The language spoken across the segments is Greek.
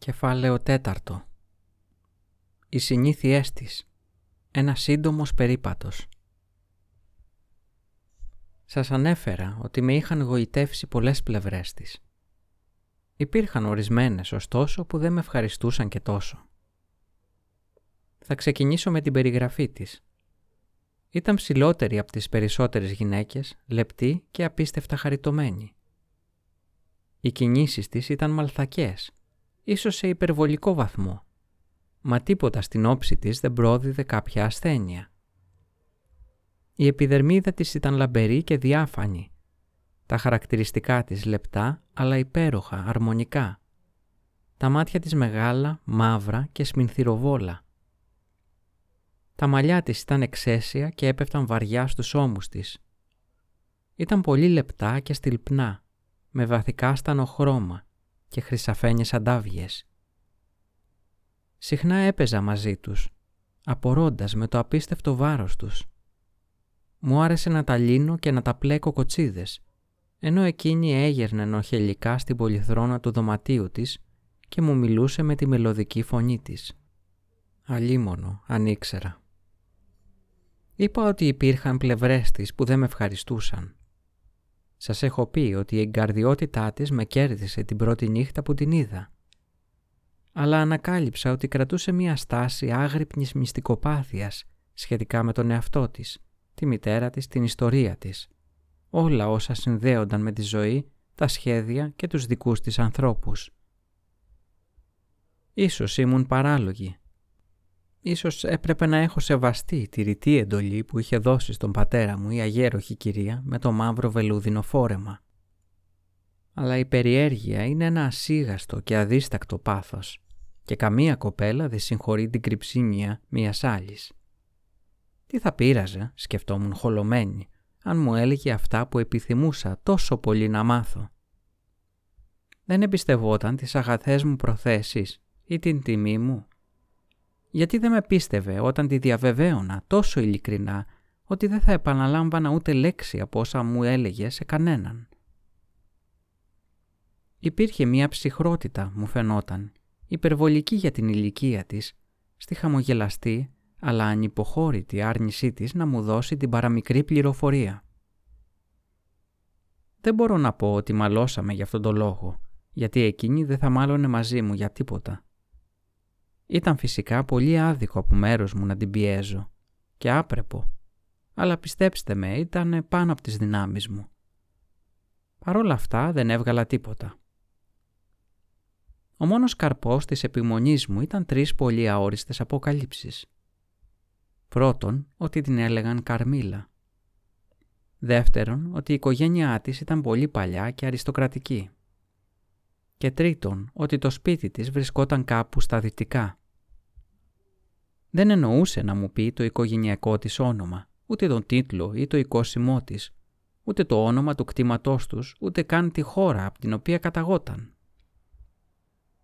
Κεφάλαιο τέταρτο Οι συνήθειές της Ένας σύντομος περίπατος Σας ανέφερα ότι με είχαν γοητεύσει πολλές πλευρές της. Υπήρχαν ορισμένες ωστόσο που δεν με ευχαριστούσαν και τόσο. Θα ξεκινήσω με την περιγραφή της. Ήταν ψηλότερη από τις περισσότερες γυναίκες, λεπτή και απίστευτα χαριτωμένη. Οι κινήσεις της ήταν μαλθακές, ίσως σε υπερβολικό βαθμό, μα τίποτα στην όψη της δεν πρόδιδε κάποια ασθένεια. Η επιδερμίδα της ήταν λαμπερή και διάφανη, τα χαρακτηριστικά της λεπτά αλλά υπέροχα, αρμονικά. Τα μάτια της μεγάλα, μαύρα και σμινθυροβόλα. Τα μαλλιά της ήταν εξαίσια και έπεφταν βαριά στους ώμους της. Ήταν πολύ λεπτά και στυλπνά, με βαθικά στανοχρώμα και χρυσαφένιες αντάβιες. Συχνά έπαιζα μαζί τους, απορώντας με το απίστευτο βάρος τους. Μου άρεσε να τα λύνω και να τα πλέκω κοτσίδες, ενώ εκείνη έγερνε νοχελικά στην πολυθρόνα του δωματίου της και μου μιλούσε με τη μελωδική φωνή της. Αλίμονο, αν ήξερα. Είπα ότι υπήρχαν πλευρές της που δεν με ευχαριστούσαν. Σας έχω πει ότι η εγκαρδιότητά της με κέρδισε την πρώτη νύχτα που την είδα. Αλλά ανακάλυψα ότι κρατούσε μία στάση άγρυπνης μυστικοπάθειας σχετικά με τον εαυτό της, τη μητέρα της, την ιστορία της. Όλα όσα συνδέονταν με τη ζωή, τα σχέδια και τους δικούς της ανθρώπους. Ίσως ήμουν παράλογη Ίσως έπρεπε να έχω σεβαστεί τη ρητή εντολή που είχε δώσει στον πατέρα μου η αγέροχη κυρία με το μαύρο βελούδινο φόρεμα. Αλλά η περιέργεια είναι ένα ασίγαστο και αδίστακτο πάθος και καμία κοπέλα δεν συγχωρεί την κρυψίνια μιας άλλης. Τι θα πείραζε, σκεφτόμουν χολωμένη, αν μου έλεγε αυτά που επιθυμούσα τόσο πολύ να μάθω. Δεν εμπιστευόταν τις αγαθές μου προθέσεις ή την τιμή μου γιατί δεν με πίστευε όταν τη διαβεβαίωνα τόσο ειλικρινά ότι δεν θα επαναλάμβανα ούτε λέξη από όσα μου έλεγε σε κανέναν. Υπήρχε μία ψυχρότητα, μου φαινόταν, υπερβολική για την ηλικία της, στη χαμογελαστή αλλά ανυποχώρητη άρνησή της να μου δώσει την παραμικρή πληροφορία. Δεν μπορώ να πω ότι μαλώσαμε για αυτόν τον λόγο, γιατί εκείνη δεν θα μάλωνε μαζί μου για τίποτα. Ήταν φυσικά πολύ άδικο από μέρος μου να την πιέζω και άπρεπο, αλλά πιστέψτε με ήταν πάνω από τις δυνάμεις μου. Παρ' όλα αυτά δεν έβγαλα τίποτα. Ο μόνος καρπός της επιμονής μου ήταν τρεις πολύ αόριστες αποκαλύψεις. Πρώτον, ότι την έλεγαν Καρμίλα. Δεύτερον, ότι η οικογένειά της ήταν πολύ παλιά και αριστοκρατική. Και τρίτον, ότι το σπίτι της βρισκόταν κάπου στα δυτικά. Δεν εννοούσε να μου πει το οικογενειακό της όνομα, ούτε τον τίτλο ή το οικόσιμό της, ούτε το όνομα του κτήματός τους, ούτε καν τη χώρα από την οποία καταγόταν.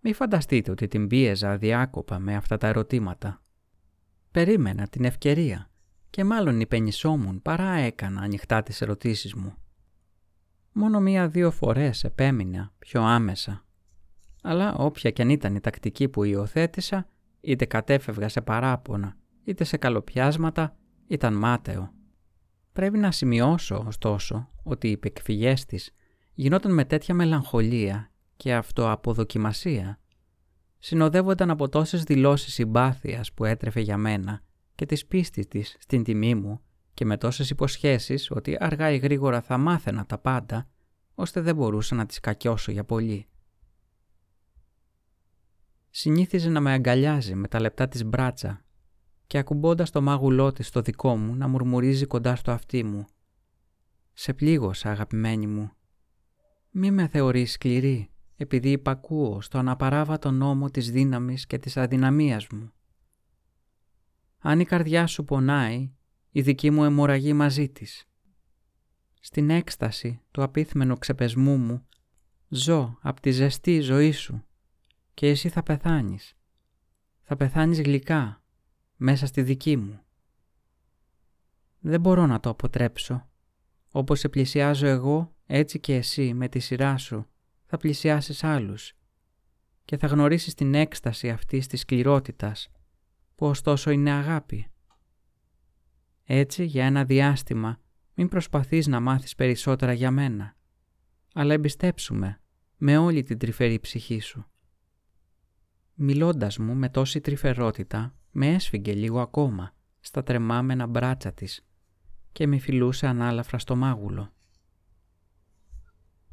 Μη φανταστείτε ότι την πίεζα αδιάκοπα με αυτά τα ερωτήματα. Περίμενα την ευκαιρία και μάλλον υπενισόμουν παρά έκανα ανοιχτά τις ερωτήσεις μου. Μόνο μία-δύο φορές επέμεινα πιο άμεσα. Αλλά όποια κι αν ήταν η τακτική που υιοθέτησα, είτε κατέφευγα σε παράπονα, είτε σε καλοπιάσματα, ήταν μάταιο. Πρέπει να σημειώσω, ωστόσο, ότι οι υπεκφυγές της γινόταν με τέτοια μελαγχολία και αυτοαποδοκιμασία. Συνοδεύονταν από τόσες δηλώσεις συμπάθειας που έτρεφε για μένα και της πίστης της στην τιμή μου και με τόσες υποσχέσεις ότι αργά ή γρήγορα θα μάθαινα τα πάντα, ώστε δεν μπορούσα να τις κακιώσω για πολύ συνήθιζε να με αγκαλιάζει με τα λεπτά της μπράτσα και ακουμπώντας το μάγουλό της στο δικό μου να μουρμουρίζει κοντά στο αυτί μου. «Σε πλήγωσα, αγαπημένη μου. Μη με θεωρείς σκληρή, επειδή υπακούω στο αναπαράβατο νόμο της δύναμης και της αδυναμίας μου. Αν η καρδιά σου πονάει, η δική μου αιμορραγεί μαζί της. Στην έκσταση του απίθμενου ξεπεσμού μου, ζω από τη ζεστή ζωή σου και εσύ θα πεθάνεις. Θα πεθάνεις γλυκά, μέσα στη δική μου. Δεν μπορώ να το αποτρέψω. Όπως σε πλησιάζω εγώ, έτσι και εσύ με τη σειρά σου θα πλησιάσεις άλλους. και θα γνωρίσεις την έκσταση αυτής της σκληρότητας, που ωστόσο είναι αγάπη. Έτσι, για ένα διάστημα, μην προσπαθείς να μάθεις περισσότερα για μένα, αλλά εμπιστέψουμε με όλη την τρυφερή ψυχή σου. Μιλώντας μου με τόση τρυφερότητα, με έσφιγγε λίγο ακόμα στα τρεμάμενα μπράτσα της και με φιλούσε ανάλαφρα στο μάγουλο.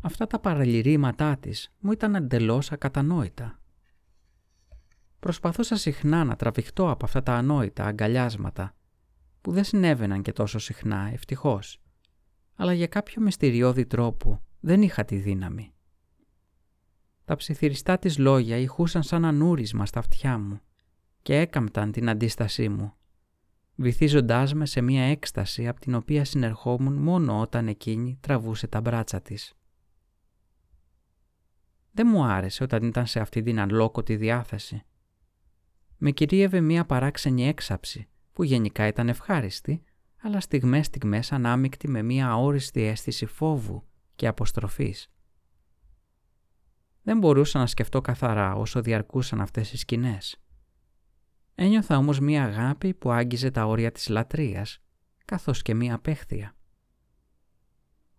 Αυτά τα παραλυρήματά της μου ήταν εντελώς ακατανόητα. Προσπαθούσα συχνά να τραβηχτώ από αυτά τα ανόητα αγκαλιάσματα που δεν συνέβαιναν και τόσο συχνά, ευτυχώς, αλλά για κάποιο μυστηριώδη τρόπο δεν είχα τη δύναμη. Τα ψιθυριστά της λόγια ηχούσαν σαν ανούρισμα στα αυτιά μου και έκαμπταν την αντίστασή μου, βυθίζοντάς με σε μια έκσταση από την οποία συνερχόμουν μόνο όταν εκείνη τραβούσε τα μπράτσα της. Δεν μου άρεσε όταν ήταν σε αυτή την αλόκοτη διάθεση. Με κυρίευε μια παράξενη έξαψη που γενικά ήταν ευχάριστη, αλλά στιγμές-στιγμές ανάμεικτη με μια αόριστη αίσθηση φόβου και αποστροφής. Δεν μπορούσα να σκεφτώ καθαρά όσο διαρκούσαν αυτές οι σκηνές. Ένιωθα όμως μία αγάπη που άγγιζε τα όρια της λατρείας, καθώς και μία απέχθεια.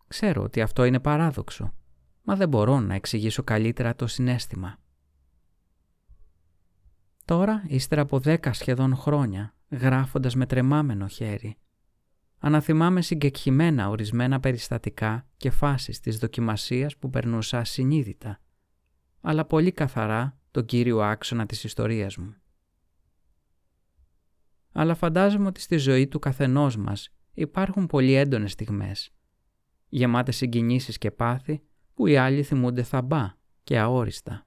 Ξέρω ότι αυτό είναι παράδοξο, μα δεν μπορώ να εξηγήσω καλύτερα το συνέστημα. Τώρα, ύστερα από δέκα σχεδόν χρόνια, γράφοντας με τρεμάμενο χέρι, αναθυμάμαι συγκεκριμένα ορισμένα περιστατικά και φάσεις της δοκιμασίας που περνούσα ασυνείδητα, αλλά πολύ καθαρά τον κύριο άξονα της ιστορίας μου. Αλλά φαντάζομαι ότι στη ζωή του καθενός μας υπάρχουν πολύ έντονες στιγμές, γεμάτες συγκινήσεις και πάθη που οι άλλοι θυμούνται θαμπά και αόριστα.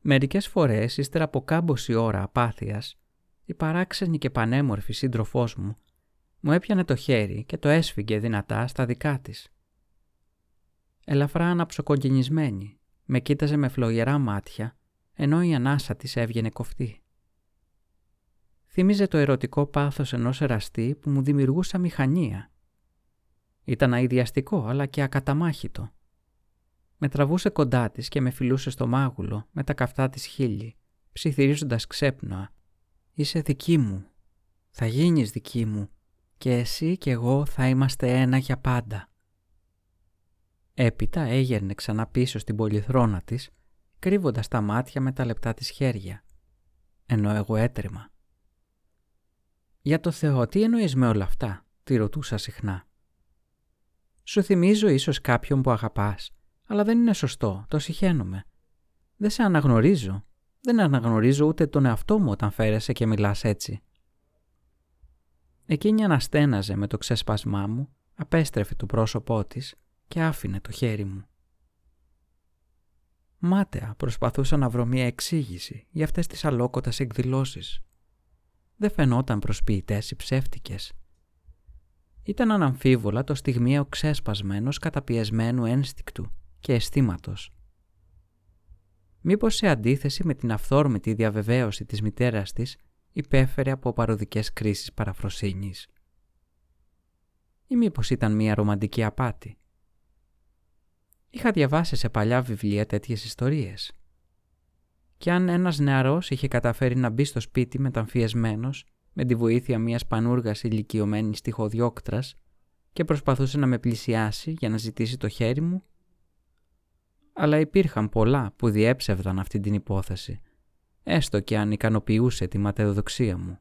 Μερικές φορές, ύστερα από κάμποση ώρα απάθειας, η παράξενη και πανέμορφη σύντροφός μου μου έπιανε το χέρι και το έσφυγε δυνατά στα δικά της. Ελαφρά αναψοκοκκινισμένη, με κοίταζε με φλογερά μάτια, ενώ η ανάσα της έβγαινε κοφτή. Θύμιζε το ερωτικό πάθος ενός εραστή που μου δημιουργούσα μηχανία. Ήταν αειδιαστικό αλλά και ακαταμάχητο. Με τραβούσε κοντά της και με φιλούσε στο μάγουλο με τα καυτά της χείλη, ψιθυρίζοντας ξέπνοα Είσαι δική μου. Θα γίνεις δική μου και εσύ και εγώ θα είμαστε ένα για πάντα. Έπειτα έγερνε ξανά πίσω στην πολυθρόνα της, κρύβοντας τα μάτια με τα λεπτά της χέρια, ενώ εγώ έτρεμα. «Για το Θεό, τι εννοείς με όλα αυτά» τη ρωτούσα συχνά. «Σου θυμίζω ίσως κάποιον που αγαπάς, αλλά δεν είναι σωστό, το συχαίνομαι. Δεν σε αναγνωρίζω δεν αναγνωρίζω ούτε τον εαυτό μου όταν φέρεσαι και μιλάς έτσι. Εκείνη αναστέναζε με το ξέσπασμά μου, απέστρεφε το πρόσωπό της και άφηνε το χέρι μου. Μάταια προσπαθούσα να βρω μια εξήγηση για αυτές τις αλόκοτες εκδηλώσεις. Δεν φαινόταν προσποιητές ή ψεύτικες. Ήταν αναμφίβολα το στιγμίο ξέσπασμένος καταπιεσμένου ένστικτου και αισθήματος μήπως σε αντίθεση με την αυθόρμητη διαβεβαίωση της μητέρας της υπέφερε από παροδικές κρίσεις παραφροσύνης. Ή μήπως ήταν μια ρομαντική απάτη. Είχα διαβάσει σε παλιά βιβλία τέτοιες ιστορίες. Και αν ένας νεαρός είχε καταφέρει να μπει στο σπίτι μεταμφιεσμένος με τη βοήθεια μιας πανούργας ηλικιωμένης τυχοδιώκτρας και προσπαθούσε να με πλησιάσει για να ζητήσει το χέρι μου, αλλά υπήρχαν πολλά που διέψευδαν αυτή την υπόθεση, έστω και αν ικανοποιούσε τη ματαιοδοξία μου.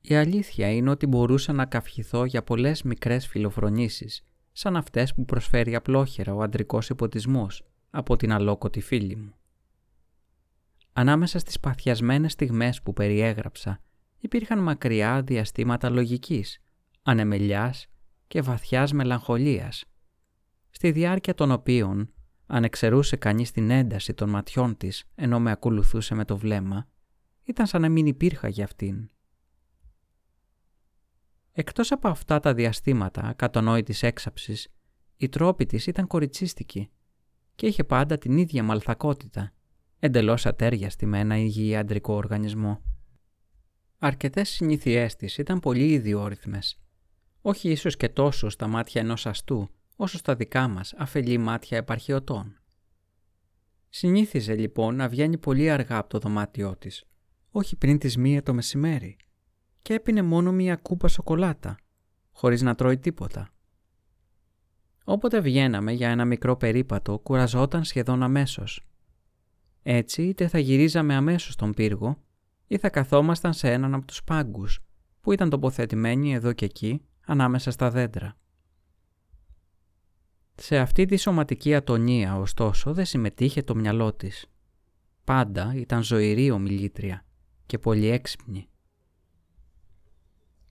Η αλήθεια είναι ότι μπορούσα να καυχηθώ για πολλές μικρές φιλοφρονήσεις, σαν αυτές που προσφέρει απλόχερα ο αντρικός υποτισμός από την αλόκοτη φίλη μου. Ανάμεσα στις παθιασμένες στιγμές που περιέγραψα, υπήρχαν μακριά διαστήματα λογικής, ανεμελιάς και βαθιάς μελαγχολίας, στη διάρκεια των οποίων αν εξαιρούσε κανείς την ένταση των ματιών της ενώ με ακολουθούσε με το βλέμμα, ήταν σαν να μην υπήρχα για αυτήν. Εκτός από αυτά τα διαστήματα κατονόητης έξαψης, η τρόπη της ήταν κοριτσίστικη και είχε πάντα την ίδια μαλθακότητα, εντελώς ατέριαστη με ένα υγιή αντρικό οργανισμό. Αρκετές συνήθειές της ήταν πολύ ιδιόρυθμες, όχι ίσως και τόσο στα μάτια ενός αστού, όσο στα δικά μας αφελή μάτια επαρχιωτών. Συνήθιζε λοιπόν να βγαίνει πολύ αργά από το δωμάτιό της, όχι πριν τις μία το μεσημέρι, και έπινε μόνο μία κούπα σοκολάτα, χωρίς να τρώει τίποτα. Όποτε βγαίναμε για ένα μικρό περίπατο, κουραζόταν σχεδόν αμέσως. Έτσι είτε θα γυρίζαμε αμέσως στον πύργο ή θα καθόμασταν σε έναν από τους πάγκους που ήταν τοποθετημένοι εδώ και εκεί ανάμεσα στα δέντρα. Σε αυτή τη σωματική ατονία, ωστόσο, δεν συμμετείχε το μυαλό της. Πάντα ήταν ζωηρή ομιλήτρια και πολύ έξυπνη.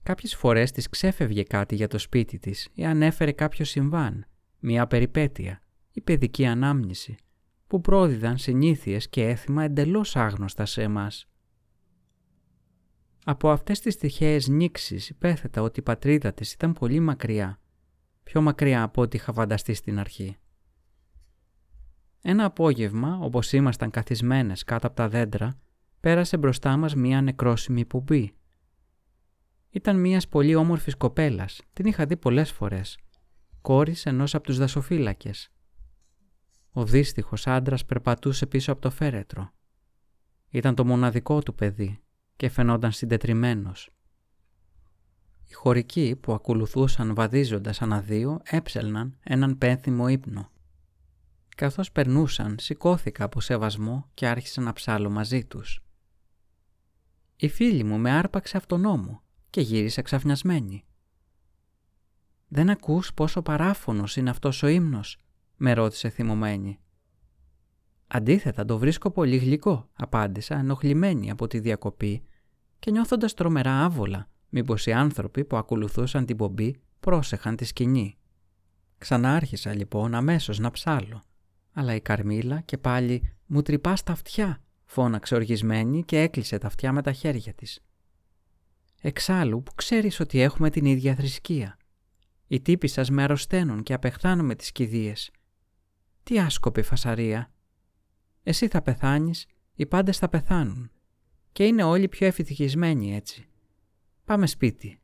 Κάποιες φορές της ξέφευγε κάτι για το σπίτι της ή ανέφερε κάποιο συμβάν, μια περιπέτεια ή παιδική ανάμνηση που πρόδιδαν συνήθειες και έθιμα εντελώς άγνωστα σε εμάς. Από αυτές τις τυχαίες νήξεις υπέθετα ότι η πατρίδα της ήταν πολύ μακριά, πιο μακριά από ό,τι είχα φανταστεί στην αρχή. Ένα απόγευμα, όπως ήμασταν καθισμένες κάτω από τα δέντρα, πέρασε μπροστά μας μία νεκρόσιμη πομπή. Ήταν μίας πολύ όμορφης κοπέλας, την είχα δει πολλές φορές, κόρης ενός από τους δασοφύλακες. Ο δύστιχος άντρας περπατούσε πίσω από το φέρετρο. Ήταν το μοναδικό του παιδί και φαινόταν συντετριμένος. Οι χωρικοί που ακολουθούσαν βαδίζοντας αναδύο έψελναν έναν πένθυμο ύπνο. Καθώς περνούσαν, σηκώθηκα από σεβασμό και άρχισα να ψάλω μαζί τους. Η φίλη μου με άρπαξε αυτονόμο και γύρισε ξαφνιασμένη. «Δεν ακούς πόσο παράφωνος είναι αυτός ο ύμνος» με ρώτησε θυμωμένη. «Αντίθετα, το βρίσκω πολύ γλυκό», απάντησα, ενοχλημένη από τη διακοπή και νιώθοντας τρομερά άβολα, μήπως οι άνθρωποι που ακολουθούσαν την πομπή πρόσεχαν τη σκηνή. Ξανάρχισα λοιπόν αμέσως να ψάλω, αλλά η Καρμίλα και πάλι «μου τρυπάς τα αυτιά», φώναξε οργισμένη και έκλεισε τα αυτιά με τα χέρια της. «Εξάλλου που ξέρεις ότι έχουμε την ίδια θρησκεία. Οι τύποι σας με αρρωσταίνουν και απεχθάνουμε τις κηδείες. Τι άσκοπη φασαρία. Εσύ θα πεθάνεις, οι πάντες θα πεθάνουν. Και είναι όλοι πιο ευτυχισμένοι έτσι. Πάμε σπίτι.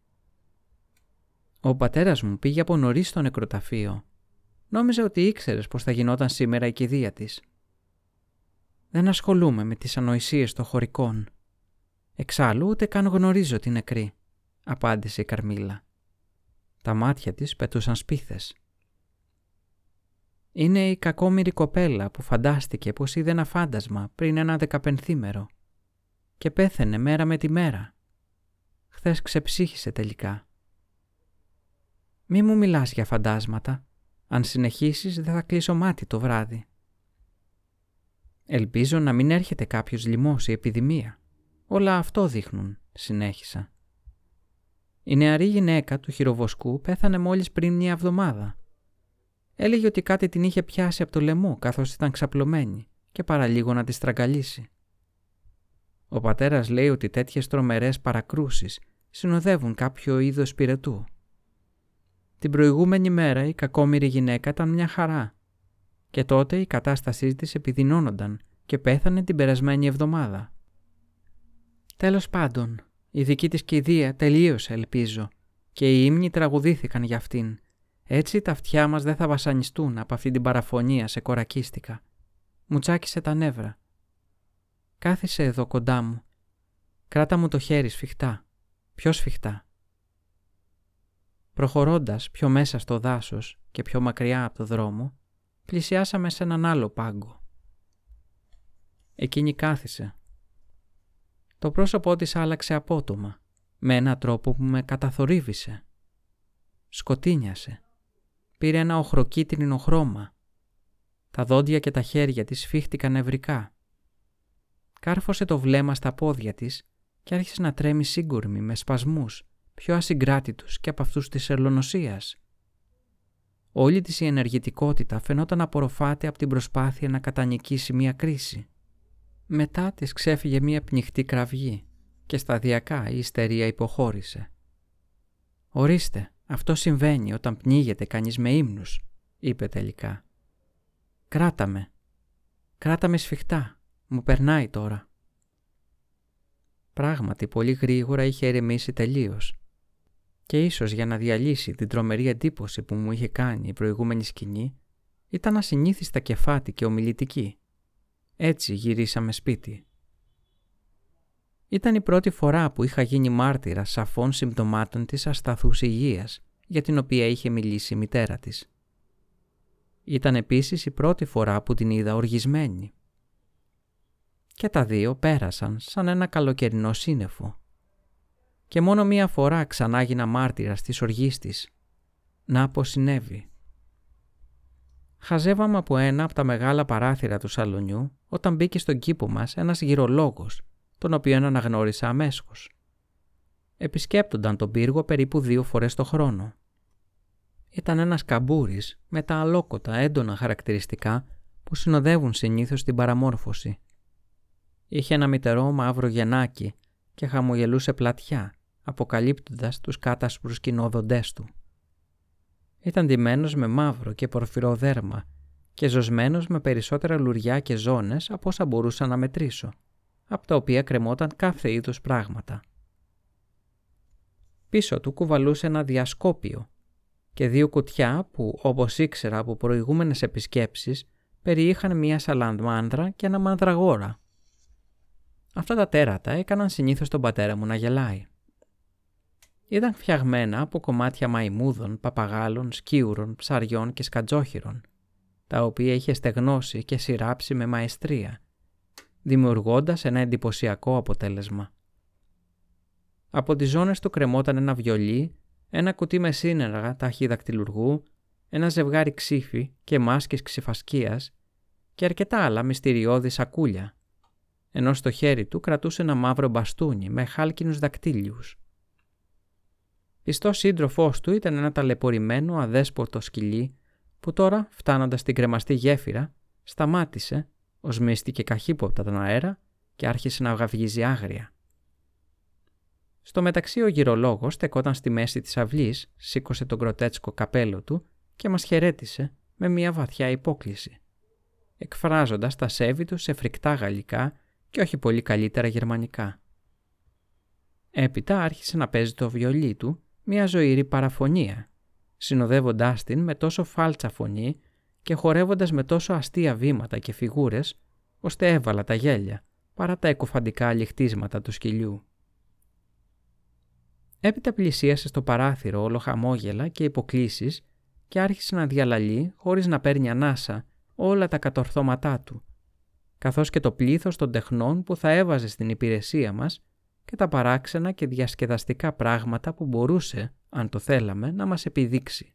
Ο πατέρας μου πήγε από νωρίς στο νεκροταφείο. Νόμιζε ότι ήξερες πως θα γινόταν σήμερα η κηδεία της. Δεν ασχολούμαι με τις ανοησίες των χωρικών. Εξάλλου ούτε καν γνωρίζω την νεκρή, απάντησε η Καρμίλα. Τα μάτια της πετούσαν σπίθες. Είναι η κακόμοιρη κοπέλα που φαντάστηκε πως είδε ένα φάντασμα πριν ένα δεκαπενθήμερο και πέθαινε μέρα με τη μέρα. Χθες ξεψύχησε τελικά. Μη μου μιλάς για φαντάσματα. Αν συνεχίσεις δεν θα κλείσω μάτι το βράδυ. Ελπίζω να μην έρχεται κάποιος λοιμός ή επιδημία. Όλα αυτό δείχνουν, συνέχισα. Η νεαρή γυναίκα του χειροβοσκού πέθανε μόλις πριν μια εβδομάδα. Έλεγε ότι κάτι την είχε πιάσει από το λαιμό καθώς ήταν ξαπλωμένη και παραλίγο να τη στραγγαλίσει. Ο πατέρας λέει ότι τέτοιες τρομερές παρακρούσεις συνοδεύουν κάποιο είδος πυρετού. Την προηγούμενη μέρα η κακόμοιρη γυναίκα ήταν μια χαρά και τότε η κατάστασή της επιδεινώνονταν και πέθανε την περασμένη εβδομάδα. Τέλος πάντων, η δική της κηδεία τελείωσε ελπίζω και οι ύμνοι τραγουδήθηκαν για αυτήν. Έτσι τα αυτιά μας δεν θα βασανιστούν από αυτή την παραφωνία σε κορακίστικα. Μου τσάκισε τα νεύρα. Κάθισε εδώ κοντά μου. Κράτα μου το χέρι σφιχτά. Πιο σφιχτά. Προχωρώντας πιο μέσα στο δάσος και πιο μακριά από το δρόμο, πλησιάσαμε σε έναν άλλο πάγκο. Εκείνη κάθισε. Το πρόσωπό της άλλαξε απότομα, με έναν τρόπο που με καταθορύβησε. Σκοτίνιασε. Πήρε ένα οχροκίτρινο χρώμα. Τα δόντια και τα χέρια της σφίχτηκαν νευρικά κάρφωσε το βλέμμα στα πόδια της και άρχισε να τρέμει σύγκουρμη με σπασμούς, πιο ασυγκράτητους και από αυτούς της ελονοσίας. Όλη της η ενεργητικότητα φαινόταν να απορροφάται από την προσπάθεια να κατανικήσει μία κρίση. Μετά της ξέφυγε μία πνιχτή κραυγή και σταδιακά η ιστερία υποχώρησε. «Ορίστε, αυτό συμβαίνει όταν πνίγεται κανείς με ύμνους», είπε τελικά. «Κράτα με. Κράτα με σφιχτά. Μου περνάει τώρα. Πράγματι, πολύ γρήγορα είχε ερεμήσει τελείως. Και ίσως για να διαλύσει την τρομερή εντύπωση που μου είχε κάνει η προηγούμενη σκηνή, ήταν ασυνήθιστα κεφάτη και ομιλητική. Έτσι γυρίσαμε σπίτι. Ήταν η πρώτη φορά που είχα γίνει μάρτυρα σαφών συμπτωμάτων της ασταθούς υγείας για την οποία είχε μιλήσει η μητέρα της. Ήταν επίσης η πρώτη φορά που την είδα οργισμένη. Και τα δύο πέρασαν σαν ένα καλοκαιρινό σύννεφο. Και μόνο μία φορά ξανά γίνα μάρτυρα της οργής της. Να πως συνέβη. Χαζεύαμε από ένα από τα μεγάλα παράθυρα του σαλονιού όταν μπήκε στον κήπο μας ένας γυρολόγος, τον οποίο αναγνώρισα αμέσως. Επισκέπτονταν τον πύργο περίπου δύο φορές το χρόνο. Ήταν ένας καμπούρης με τα αλόκοτα έντονα χαρακτηριστικά που συνοδεύουν συνήθως την παραμόρφωση. Είχε ένα μητερό μαύρο γενάκι και χαμογελούσε πλατιά, αποκαλύπτοντας τους κάτασπρους κοινόδοντές του. Ήταν ντυμένος με μαύρο και πορφυρό δέρμα και ζωσμένος με περισσότερα λουριά και ζώνες από όσα μπορούσα να μετρήσω, από τα οποία κρεμόταν κάθε είδους πράγματα. Πίσω του κουβαλούσε ένα διασκόπιο και δύο κουτιά που, όπως ήξερα από προηγούμενες επισκέψεις, περιείχαν μία σαλαντμάνδρα και ένα μανδραγόρα. Αυτά τα τέρατα έκαναν συνήθως τον πατέρα μου να γελάει. Ήταν φτιαγμένα από κομμάτια μαϊμούδων, παπαγάλων, σκίουρων, ψαριών και σκατζόχυρων, τα οποία είχε στεγνώσει και σειράψει με μαεστρία, δημιουργώντας ένα εντυπωσιακό αποτέλεσμα. Από τις ζώνες του κρεμόταν ένα βιολί, ένα κουτί με σύνεργα ταχυδακτηλουργού, ένα ζευγάρι ξύφη και μάσκες ξυφασκίας και αρκετά άλλα μυστηριώδη σακούλια, ενώ στο χέρι του κρατούσε ένα μαύρο μπαστούνι με χάλκινους δακτύλιους. Πιστό σύντροφός του ήταν ένα ταλαιπωρημένο αδέσποτο σκυλί που τώρα, φτάνοντας στην κρεμαστή γέφυρα, σταμάτησε, οσμίστηκε καχύποπτα τον αέρα και άρχισε να γαυγίζει άγρια. Στο μεταξύ ο γυρολόγος στεκόταν στη μέση της αυλής, σήκωσε τον κροτέτσκο καπέλο του και μας χαιρέτησε με μια βαθιά υπόκληση, εκφράζοντας τα σέβη του σε φρικτά γαλλικά και όχι πολύ καλύτερα γερμανικά. Έπειτα άρχισε να παίζει το βιολί του μια ζωηρή παραφωνία, συνοδεύοντάς την με τόσο φάλτσα φωνή και χορεύοντας με τόσο αστεία βήματα και φιγούρες, ώστε έβαλα τα γέλια παρά τα εκοφαντικά αληχτίσματα του σκυλιού. Έπειτα πλησίασε στο παράθυρο όλο χαμόγελα και υποκλήσεις και άρχισε να διαλαλεί χωρίς να παίρνει ανάσα όλα τα κατορθώματά του, καθώς και το πλήθος των τεχνών που θα έβαζε στην υπηρεσία μας και τα παράξενα και διασκεδαστικά πράγματα που μπορούσε, αν το θέλαμε, να μας επιδείξει.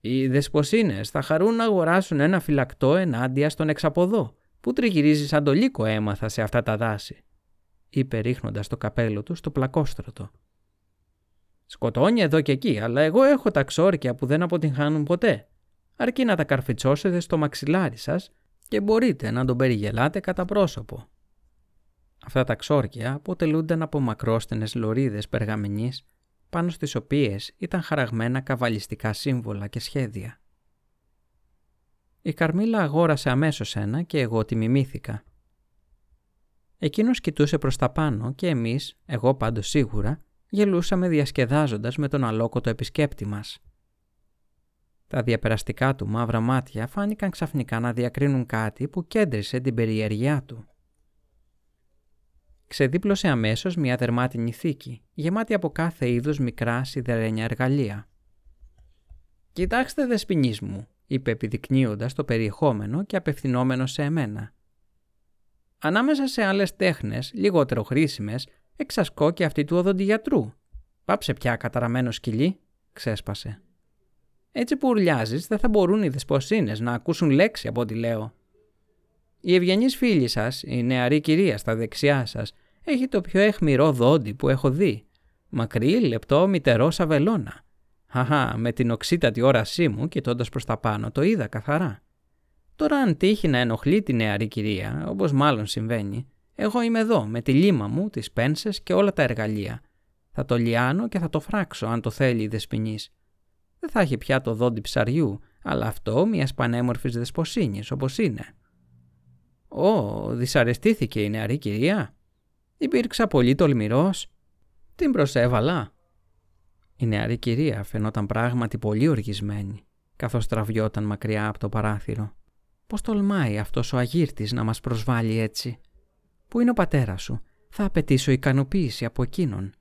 Οι δεσποσίνες θα χαρούν να αγοράσουν ένα φυλακτό ενάντια στον εξαποδό, που τριγυρίζει σαν το λύκο έμαθα σε αυτά τα δάση, είπε ρίχνοντας το καπέλο του στο πλακόστρωτο. Σκοτώνει εδώ και εκεί, αλλά εγώ έχω τα ξόρκια που δεν αποτυγχάνουν ποτέ. Αρκεί να τα καρφιτσώσετε στο μαξιλάρι σας και μπορείτε να τον περιγελάτε κατά πρόσωπο. Αυτά τα ξόρκια αποτελούνταν από μακρόστενες λωρίδες περγαμηνής πάνω στις οποίες ήταν χαραγμένα καβαλιστικά σύμβολα και σχέδια. Η Καρμίλα αγόρασε αμέσως ένα και εγώ τη μιμήθηκα. Εκείνος κοιτούσε προς τα πάνω και εμείς, εγώ πάντως σίγουρα, γελούσαμε διασκεδάζοντας με τον αλόκοτο επισκέπτη μας. Τα διαπεραστικά του μαύρα μάτια φάνηκαν ξαφνικά να διακρίνουν κάτι που κέντρισε την περιέργειά του ξεδίπλωσε αμέσως μια δερμάτινη θήκη, γεμάτη από κάθε είδους μικρά σιδερένια εργαλεία. «Κοιτάξτε δεσποινής μου», είπε επιδεικνύοντας το περιεχόμενο και απευθυνόμενο σε εμένα. «Ανάμεσα σε άλλες τέχνες, λιγότερο χρήσιμες, εξασκώ και αυτή του οδοντιατρού. Πάψε πια καταραμένο σκυλί», ξέσπασε. «Έτσι που ουρλιάζεις δεν θα μπορούν οι δεσποσίνες να ακούσουν λέξη από ό,τι λέω. Η ευγενής φίλη σας, η νεαρή κυρία στα δεξιά σας, έχει το πιο εχμηρό δόντι που έχω δει. Μακρύ, λεπτό, μητερό σαβελώνα. Χαχά, με την οξύτατη όρασή μου, κοιτώντας προς τα πάνω, το είδα καθαρά. Τώρα, αν τύχει να ενοχλεί τη νεαρή κυρία, όπως μάλλον συμβαίνει, εγώ είμαι εδώ με τη λίμα μου, τις πένσες και όλα τα εργαλεία. Θα το λιάνω και θα το φράξω, αν το θέλει η δεσποινής. Δεν θα έχει πια το δόντι ψαριού, αλλά αυτό μιας πανέμορφης δεσποσύνης, όπως είναι. Ω, δυσαρεστήθηκε η νεαρή κυρία. Υπήρξα πολύ τολμηρός. Την προσέβαλα. Η νεαρή κυρία φαινόταν πράγματι πολύ οργισμένη, καθώς τραβιόταν μακριά από το παράθυρο. Πώς τολμάει αυτός ο αγύρτης να μας προσβάλλει έτσι; Πού είναι ο πατέρας σου; Θα απαιτήσω ικανοποίηση από εκείνον.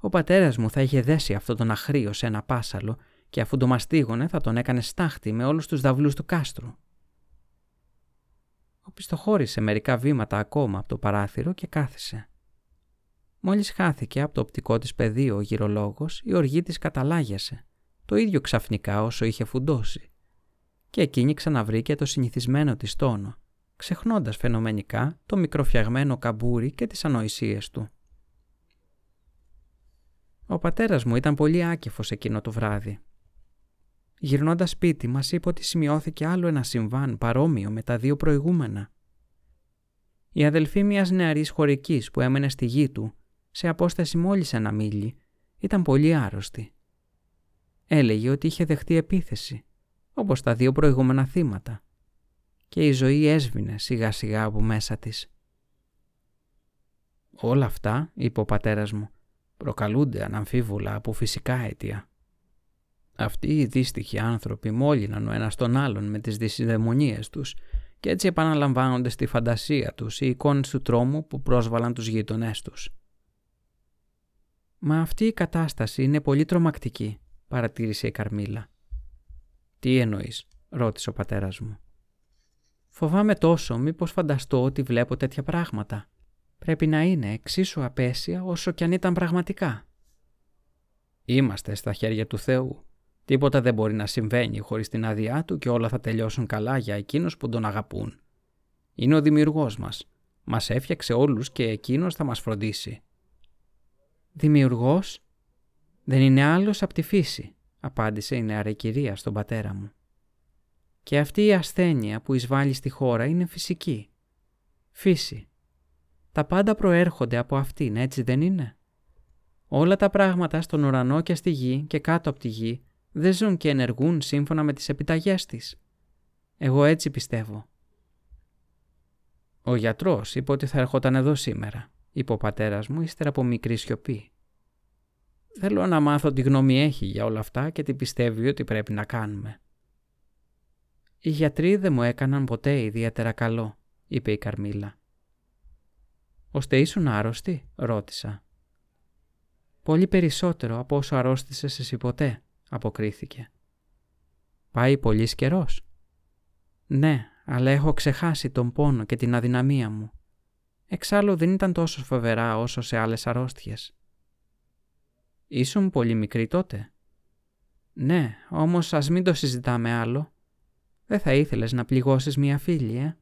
Ο πατέρας μου θα είχε δέσει αυτόν τον αχρίο σε ένα πάσαλο και αφού το μαστίγωνε θα τον έκανε στάχτη με όλους τους δαυλούς του κάστρου. Οπισθοχώρησε μερικά βήματα ακόμα από το παράθυρο και κάθισε. Μόλις χάθηκε από το οπτικό της πεδίο ο γυρολόγος, η οργή της καταλάγιασε, το ίδιο ξαφνικά όσο είχε φουντώσει. Και εκείνη ξαναβρήκε το συνηθισμένο της τόνο, ξεχνώντας φαινομενικά το μικροφιαγμένο καμπούρι και τις ανοησίες του. Ο πατέρας μου ήταν πολύ άκεφος εκείνο το βράδυ. Γυρνώντας σπίτι μας είπε ότι σημειώθηκε άλλο ένα συμβάν παρόμοιο με τα δύο προηγούμενα. Η αδελφή μιας νεαρής χωρικής που έμενε στη γη του, σε απόσταση μόλις ένα μίλι, ήταν πολύ άρρωστη. Έλεγε ότι είχε δεχτεί επίθεση, όπως τα δύο προηγούμενα θύματα, και η ζωή έσβηνε σιγά σιγά από μέσα της. Όλα αυτά, είπε ο πατέρας μου, προκαλούνται αναμφίβολα από φυσικά αίτια. Αυτοί οι δύστιχοι άνθρωποι μόλυναν ο ένας τον άλλον με τις δυσιδαιμονίες τους και έτσι επαναλαμβάνονται στη φαντασία τους οι εικόνες του τρόμου που πρόσβαλαν τους γείτονές τους. «Μα αυτή η κατάσταση είναι πολύ τρομακτική», παρατήρησε η Καρμίλα. «Τι εννοείς», ρώτησε ο πατέρας μου. «Φοβάμαι τόσο μήπως φανταστώ ότι βλέπω τέτοια πράγματα. Πρέπει να είναι εξίσου απέσια όσο κι αν ήταν πραγματικά». «Είμαστε στα χέρια του Θεού», Τίποτα δεν μπορεί να συμβαίνει χωρίς την άδειά του και όλα θα τελειώσουν καλά για εκείνους που τον αγαπούν. Είναι ο δημιουργός μας. Μας έφτιαξε όλους και εκείνος θα μας φροντίσει. «Δημιουργός; Δεν είναι άλλος από τη φύση», απάντησε η νεαρή κυρία στον πατέρα μου. «Και αυτή η ασθένεια που εισβάλλει στη χώρα είναι φυσική. Φύση. Τα πάντα προέρχονται από αυτήν, έτσι δεν είναι; Όλα τα πράγματα στον ουρανό και στη γη και κάτω από τη γη δεν ζουν και ενεργούν σύμφωνα με τις επιταγές της. Εγώ έτσι πιστεύω. Ο γιατρός είπε ότι θα ερχόταν εδώ σήμερα, είπε ο πατέρας μου ύστερα από μικρή σιωπή. Θέλω να μάθω τι γνώμη έχει για όλα αυτά και τι πιστεύει ότι πρέπει να κάνουμε. Οι γιατροί δεν μου έκαναν ποτέ ιδιαίτερα καλό, είπε η Καρμίλα. «Ώστε ήσουν άρρωστη» ρώτησα. «Πολύ περισσότερο από όσο αρρώστησες εσύ ποτέ», αποκρίθηκε. «Πάει πολύς καιρός. «Ναι, αλλά έχω ξεχάσει τον πόνο και την αδυναμία μου. Εξάλλου δεν ήταν τόσο φοβερά όσο σε άλλες αρρώστιες». «Ήσουν πολύ μικρή τότε». «Ναι, όμως ας μην το συζητάμε άλλο. Δεν θα ήθελες να πληγώσεις μία φίλη, ε;»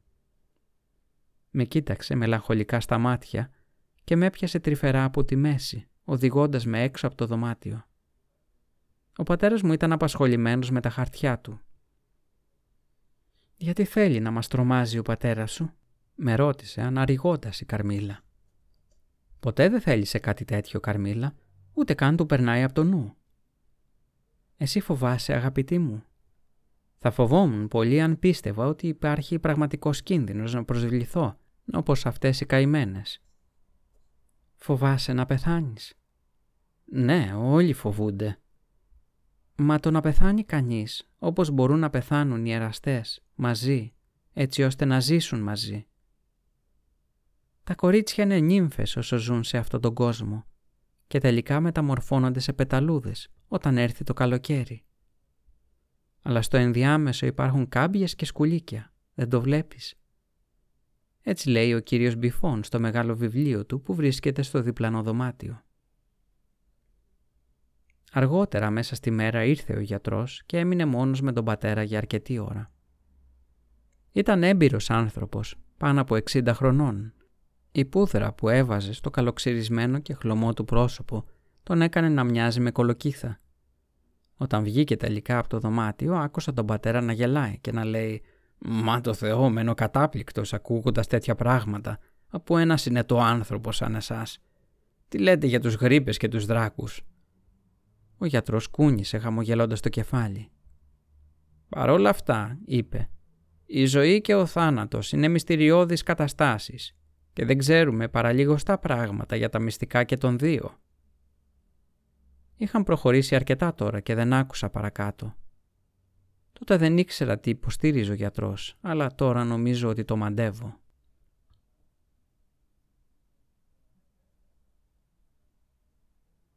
Με κοίταξε μελαγχολικά στα μάτια και με έπιασε τρυφερά από τη μέση, οδηγώντας με έξω από το δωμάτιο. Ο πατέρας μου ήταν απασχολημένος με τα χαρτιά του. «Γιατί θέλει να μας τρομάζει ο πατέρας σου» με ρώτησε αναρριγώντας η Καρμίλα. «Ποτέ δεν θέλησε κάτι τέτοιο, Καρμίλα, ούτε καν του περνάει από το νου». «Εσύ φοβάσαι, αγαπητή μου». «Θα φοβόμουν πολύ αν πίστευα ότι υπάρχει πραγματικός κίνδυνος να προσβληθώ, όπως αυτές οι καημένες». «Φοβάσαι να πεθάνεις». «Ναι, όλοι φοβούνται», Μα το να πεθάνει κανείς, όπως μπορούν να πεθάνουν οι εραστές, μαζί, έτσι ώστε να ζήσουν μαζί. Τα κορίτσια είναι νύμφες όσο ζουν σε αυτόν τον κόσμο και τελικά μεταμορφώνονται σε πεταλούδες όταν έρθει το καλοκαίρι. Αλλά στο ενδιάμεσο υπάρχουν κάμπιες και σκουλίκια, δεν το βλέπεις. Έτσι λέει ο κύριος Μπιφών στο μεγάλο βιβλίο του που βρίσκεται στο διπλανό δωμάτιο. Αργότερα μέσα στη μέρα ήρθε ο γιατρός και έμεινε μόνος με τον πατέρα για αρκετή ώρα. Ήταν έμπειρος άνθρωπος, πάνω από 60 χρονών. Η πούδρα που έβαζε στο καλοξυρισμένο και χλωμό του πρόσωπο τον έκανε να μοιάζει με κολοκύθα. Όταν βγήκε τελικά από το δωμάτιο άκουσα τον πατέρα να γελάει και να λέει «Μα το Θεό μένω κατάπληκτος ακούγοντας τέτοια πράγματα από ένα συνετό άνθρωπο σαν εσάς. Τι λέτε για τους γρήπες και τους δράκους» Ο γιατρός κούνησε χαμογελώντας το κεφάλι. «Παρόλα αυτά», είπε, «η ζωή και ο θάνατος είναι μυστηριώδεις καταστάσεις και δεν ξέρουμε παρά λιγοστά πράγματα για τα μυστικά και των δύο». Είχαν προχωρήσει αρκετά τώρα και δεν άκουσα παρακάτω. Τότε δεν ήξερα τι υποστήριζε ο γιατρός, αλλά τώρα νομίζω ότι το μαντεύω.